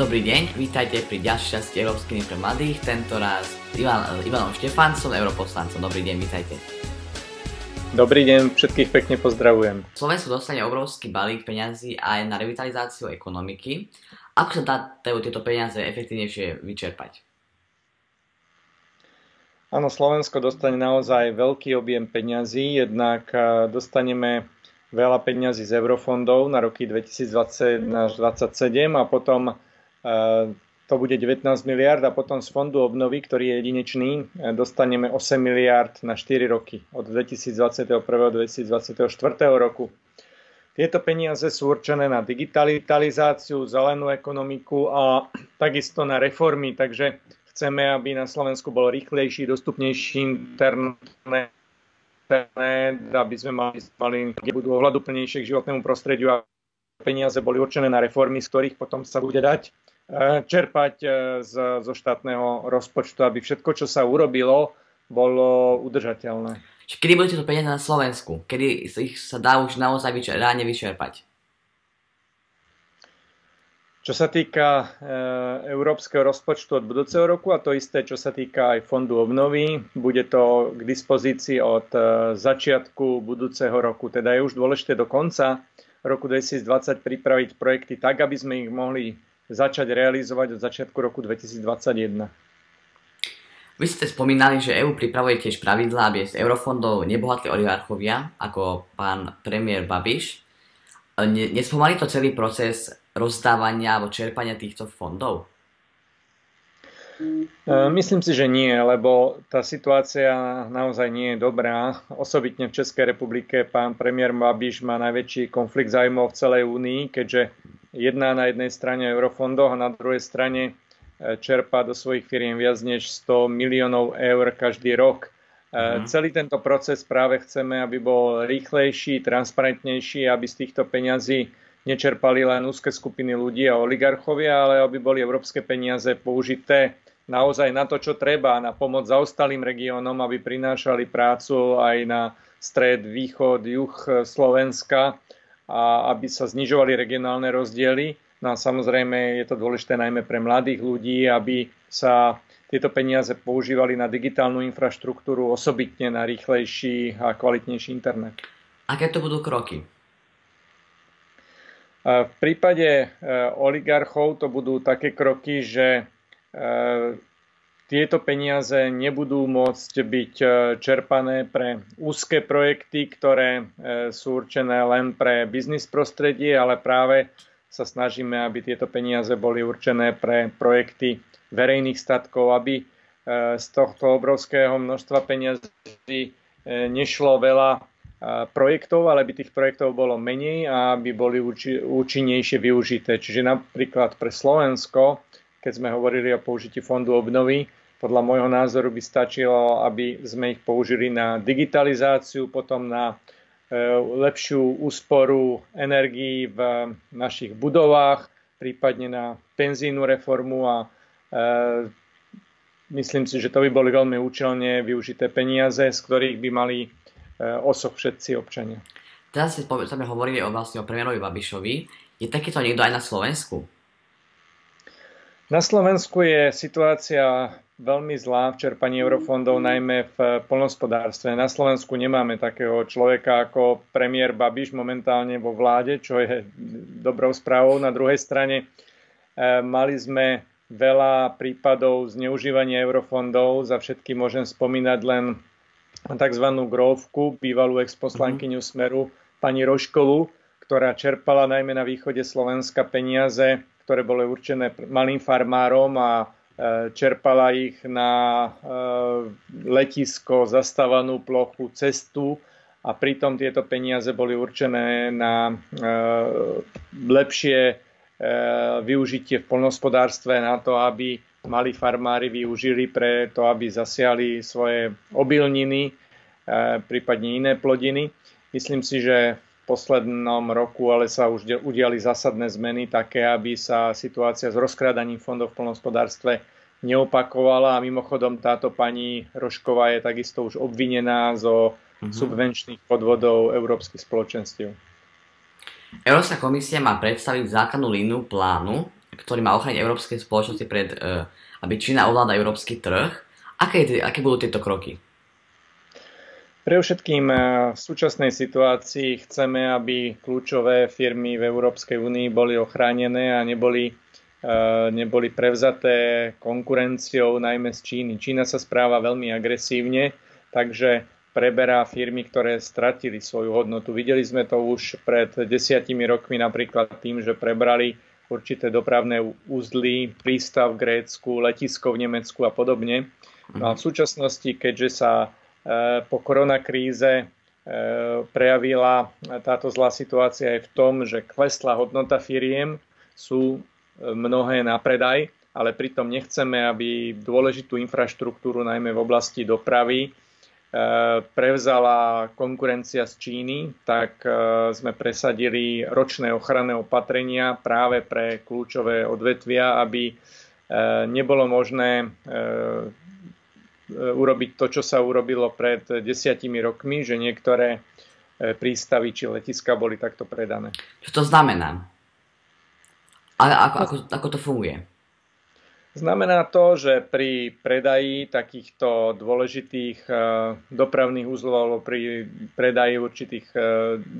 Dobrý deň, vítajte pri ďalšej časti Európskej pre mladých, tento raz Ivan, Ivanom Štefancom, europoslancom. Dobrý deň, vítajte. Dobrý deň, všetkých pekne pozdravujem. Slovensko dostane obrovský balík peňazí aj na revitalizáciu ekonomiky. Ako sa dá tieto peniaze efektívnejšie vyčerpať? Áno, Slovensko dostane naozaj veľký objem peňazí, jednak dostaneme veľa peňazí z eurofondov na roky 2021 až 2027 a potom to bude 19 miliard a potom z fondu obnovy, ktorý je jedinečný, e, dostaneme 8 miliard na 4 roky od 2021. do 2024. roku. Tieto peniaze sú určené na digitalizáciu, zelenú ekonomiku a takisto na reformy, takže chceme, aby na Slovensku bol rýchlejší, dostupnejší internet, aby sme mali, mali budú ohľaduplnejšie k životnému prostrediu a peniaze boli určené na reformy, z ktorých potom sa bude dať čerpať e, z, zo štátneho rozpočtu, aby všetko, čo sa urobilo, bolo udržateľné. Kedy budete to peniaze na Slovensku? Kedy ich sa dá už naozaj vyčer- reálne vyčerpať? Čo sa týka e, európskeho rozpočtu od budúceho roku a to isté, čo sa týka aj fondu obnovy, bude to k dispozícii od e, začiatku budúceho roku. Teda je už dôležité do konca roku 2020 pripraviť projekty tak, aby sme ich mohli začať realizovať od začiatku roku 2021. Vy ste spomínali, že EU pripravuje tiež pravidlá, aby z eurofondov nebohatli oligarchovia, ako pán premiér Babiš. Nespomali to celý proces rozdávania alebo čerpania týchto fondov? E, myslím si, že nie, lebo tá situácia naozaj nie je dobrá. Osobitne v Českej republike pán premiér Babiš má najväčší konflikt zájmov v celej únii, keďže jedná na jednej strane eurofondoch a na druhej strane e, čerpá do svojich firiem viac než 100 miliónov eur každý rok. Mm. Celý tento proces práve chceme, aby bol rýchlejší, transparentnejší, aby z týchto peňazí nečerpali len úzke skupiny ľudí a oligarchovia, ale aby boli európske peniaze použité naozaj na to, čo treba, na pomoc zaostalým regiónom, aby prinášali prácu aj na stred, východ, juh Slovenska a aby sa znižovali regionálne rozdiely. No a samozrejme je to dôležité najmä pre mladých ľudí, aby sa tieto peniaze používali na digitálnu infraštruktúru, osobitne na rýchlejší a kvalitnejší internet. Aké to budú kroky? V prípade e, oligarchov to budú také kroky, že e, tieto peniaze nebudú môcť byť e, čerpané pre úzke projekty, ktoré e, sú určené len pre biznis prostredie, ale práve sa snažíme, aby tieto peniaze boli určené pre projekty verejných statkov, aby e, z tohto obrovského množstva peniazí nešlo veľa projektov, ale by tých projektov bolo menej a aby boli účinnejšie využité. Čiže napríklad pre Slovensko, keď sme hovorili o použití fondu obnovy, podľa môjho názoru by stačilo, aby sme ich použili na digitalizáciu, potom na e, lepšiu úsporu energií v našich budovách, prípadne na penzínu reformu a e, myslím si, že to by boli veľmi účelne využité peniaze, z ktorých by mali e, osoch všetci občania. Teraz sme hovorili o, vlastne o premiérovi Babišovi. Je takýto niekto aj na Slovensku? Na Slovensku je situácia veľmi zlá v čerpaní eurofondov, najmä v polnospodárstve. Na Slovensku nemáme takého človeka ako premiér Babiš momentálne vo vláde, čo je dobrou správou. Na druhej strane e, mali sme veľa prípadov zneužívania eurofondov. Za všetky môžem spomínať len tzv. grovku, bývalú exposlankyňu mm-hmm. Smeru, pani Roškolu, ktorá čerpala najmä na východe Slovenska peniaze, ktoré boli určené malým farmárom a E, čerpala ich na e, letisko, zastávanú plochu, cestu a pritom tieto peniaze boli určené na e, lepšie využitie v polnospodárstve, na to, aby mali farmári využili pre to, aby zasiali svoje obilniny, prípadne iné plodiny. Myslím si, že poslednom roku ale sa už udiali zásadné zmeny také, aby sa situácia s rozkrádaním fondov v plnohospodárstve neopakovala a mimochodom táto pani Rošková je takisto už obvinená zo mm-hmm. subvenčných podvodov európskych spoločenstiev. Európska komisia má predstaviť základnú línu plánu ktorý má ochrániť európske spoločnosti pred, uh, aby Čína ovláda európsky trh. Aké, aké budú tieto kroky? Pre všetkým v súčasnej situácii chceme, aby kľúčové firmy v Európskej únii boli ochránené a neboli Eh, neboli prevzaté konkurenciou najmä z Číny. Čína sa správa veľmi agresívne, takže preberá firmy, ktoré stratili svoju hodnotu. Videli sme to už pred desiatimi rokmi napríklad tým, že prebrali určité dopravné úzly, prístav v Grécku, letisko v Nemecku a podobne. No a v súčasnosti, keďže sa eh, po koronakríze eh, prejavila táto zlá situácia aj v tom, že klesla hodnota firiem, sú mnohé na predaj, ale pritom nechceme, aby dôležitú infraštruktúru, najmä v oblasti dopravy, e, prevzala konkurencia z Číny, tak e, sme presadili ročné ochranné opatrenia práve pre kľúčové odvetvia, aby e, nebolo možné urobiť to, čo sa urobilo pred desiatimi rokmi, že niektoré prístavy či letiska boli takto predané. Čo to znamená? Ale ako, ako, ako to funguje? Znamená to, že pri predaji takýchto dôležitých eh, dopravných uzlov alebo pri predaji určitých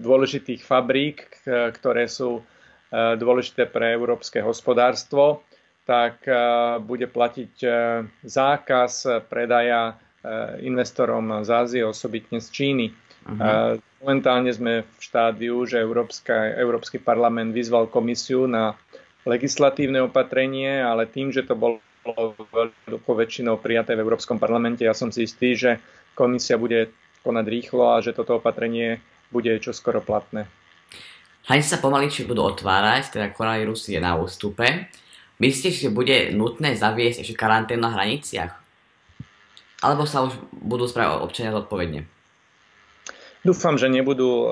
dôležitých fabrík, ktoré sú dôležité pre európske hospodárstvo, tak bude platiť zákaz predaja investorom z Ázie, osobitne z Číny. Uh-huh. Momentálne sme v štádiu, že Európska, Európsky parlament vyzval komisiu na legislatívne opatrenie, ale tým, že to bolo veľkou väčšinou prijaté v Európskom parlamente, ja som si istý, že komisia bude konať rýchlo a že toto opatrenie bude čoskoro platné. Hranice sa pomaličky budú otvárať, teda koronavírus je na ústupe. Myslíte, že bude nutné zaviesť ešte karanténu na hraniciach? Alebo sa už budú správať občania zodpovedne? Dúfam, že nebudú e,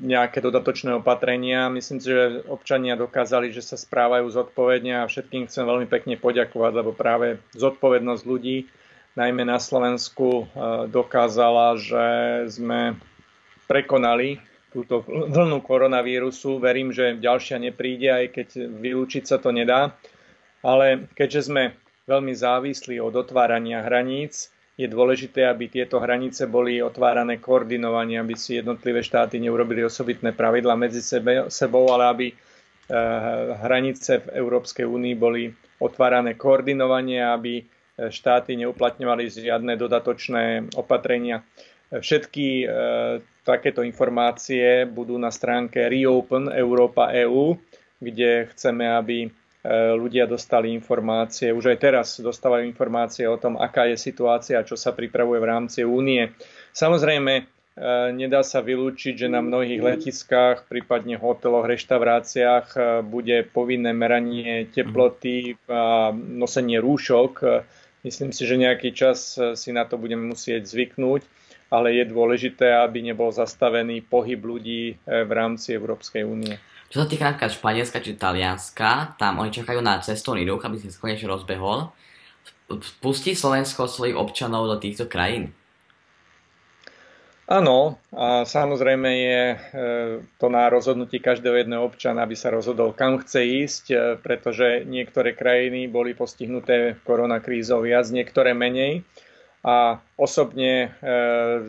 nejaké dodatočné opatrenia. Myslím si, že občania dokázali, že sa správajú zodpovedne a všetkým chcem veľmi pekne poďakovať, lebo práve zodpovednosť ľudí, najmä na Slovensku, e, dokázala, že sme prekonali túto vlnu koronavírusu. Verím, že ďalšia nepríde, aj keď vylúčiť sa to nedá. Ale keďže sme veľmi závislí od otvárania hraníc, je dôležité, aby tieto hranice boli otvárané koordinovane, aby si jednotlivé štáty neurobili osobitné pravidla medzi sebe, sebou, ale aby eh, hranice v Európskej únii boli otvárané koordinovane, aby eh, štáty neuplatňovali žiadne dodatočné opatrenia. Všetky e, takéto informácie budú na stránke Reopen Európa EU, kde chceme, aby E, ľudia dostali informácie, už aj teraz dostávajú informácie o tom, aká je situácia, čo sa pripravuje v rámci únie. Samozrejme, e, nedá sa vylúčiť, že na mnohých letiskách, prípadne hoteloch, reštauráciách e, bude povinné meranie teploty a nosenie rúšok. Myslím si, že nejaký čas si na to budeme musieť zvyknúť, ale je dôležité, aby nebol zastavený pohyb ľudí v rámci Európskej únie. Čo sa týka napríklad Španielska či Talianska, tam oni čakajú na cestovný ruch, aby sa konečne rozbehol. Pustí Slovensko svojich občanov do týchto krajín? Áno, a samozrejme je e, to na rozhodnutí každého jedného občana, aby sa rozhodol, kam chce ísť, e, pretože niektoré krajiny boli postihnuté koronakrízou viac, niektoré menej. A osobne e,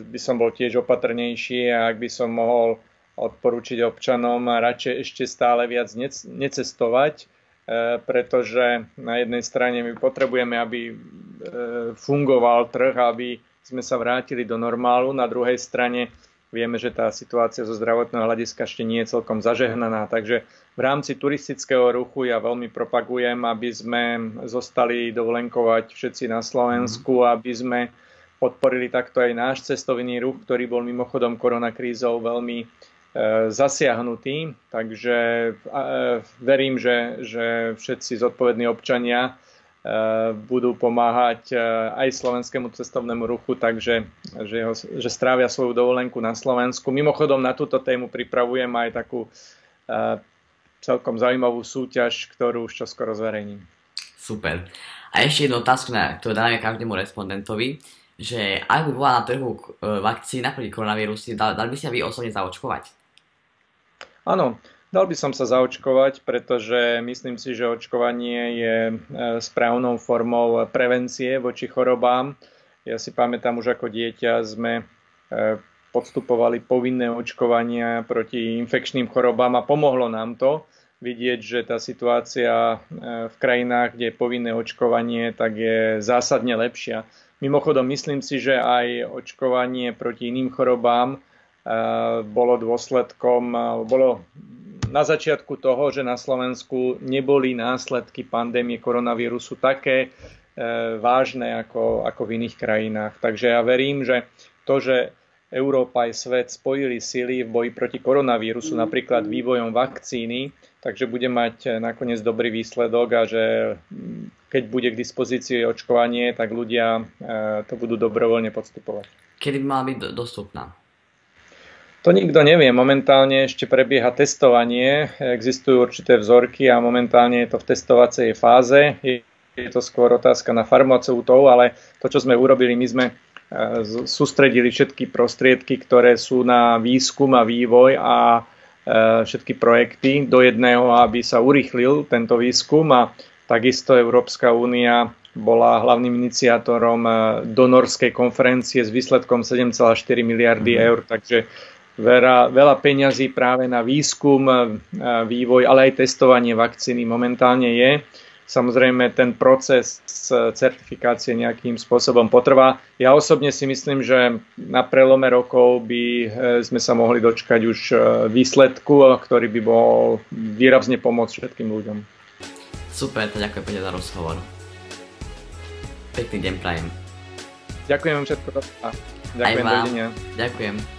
by som bol tiež opatrnejší, ak by som mohol odporúčiť občanom radšej ešte stále viac necestovať, e, pretože na jednej strane my potrebujeme, aby e, fungoval trh, aby sme sa vrátili do normálu, na druhej strane vieme, že tá situácia zo zdravotného hľadiska ešte nie je celkom zažehnaná, takže v rámci turistického ruchu ja veľmi propagujem, aby sme zostali dovolenkovať všetci na Slovensku, mhm. aby sme podporili takto aj náš cestovný ruch, ktorý bol mimochodom koronakrízou veľmi E, zasiahnutý, takže e, verím, že, že všetci zodpovední občania e, budú pomáhať aj slovenskému cestovnému ruchu, takže že, ho, že strávia svoju dovolenku na Slovensku. Mimochodom na túto tému pripravujem aj takú celkom zaujímavú súťaž, ktorú už čoskoro zverejním. Super. A ešte jednu otázku, na ktorú dáme každému respondentovi, že ak by bola na trhu vakcína proti koronavírusu, dal, dal by sa vy osobne zaočkovať? Áno, Dal by som sa zaočkovať, pretože myslím si, že očkovanie je e, správnou formou prevencie voči chorobám. Ja si pamätám už ako dieťa sme e, podstupovali povinné očkovania proti infekčným chorobám a pomohlo nám to vidieť, že tá situácia e, v krajinách, kde je povinné očkovanie, tak je zásadne lepšia. Mimochodom, myslím si, že aj očkovanie proti iným chorobám bolo dôsledkom, bolo na začiatku toho, že na Slovensku neboli následky pandémie koronavírusu také e, vážne ako, ako v iných krajinách. Takže ja verím, že to, že Európa aj svet spojili sily v boji proti koronavírusu, napríklad vývojom vakcíny, takže bude mať e, nakoniec dobrý výsledok a že keď bude k dispozícii očkovanie, tak ľudia to budú dobrovoľne podstupovať. Kedy by mala byť dostupná? To nikto nevie. Momentálne ešte prebieha testovanie, existujú určité vzorky a momentálne je to v testovacej fáze. Je to skôr otázka na farmaceutov, ale to, čo sme urobili, my sme e, sústredili všetky prostriedky, ktoré sú na výskum a vývoj a e, všetky projekty do jedného, aby sa urýchlil tento výskum a takisto Európska únia bola hlavným iniciátorom e, donorskej konferencie s výsledkom 7,4 miliardy mm-hmm. eur, takže veľa, veľa peňazí práve na výskum, vývoj, ale aj testovanie vakcíny momentálne je. Samozrejme, ten proces certifikácie nejakým spôsobom potrvá. Ja osobne si myslím, že na prelome rokov by e, sme sa mohli dočkať už e, výsledku, ktorý by bol výrazne pomôcť všetkým ľuďom. Super, to ďakujem pekne za rozhovor. Pekný deň prajem. Ďakujem všetko. Ďakujem, vám. Ďakujem.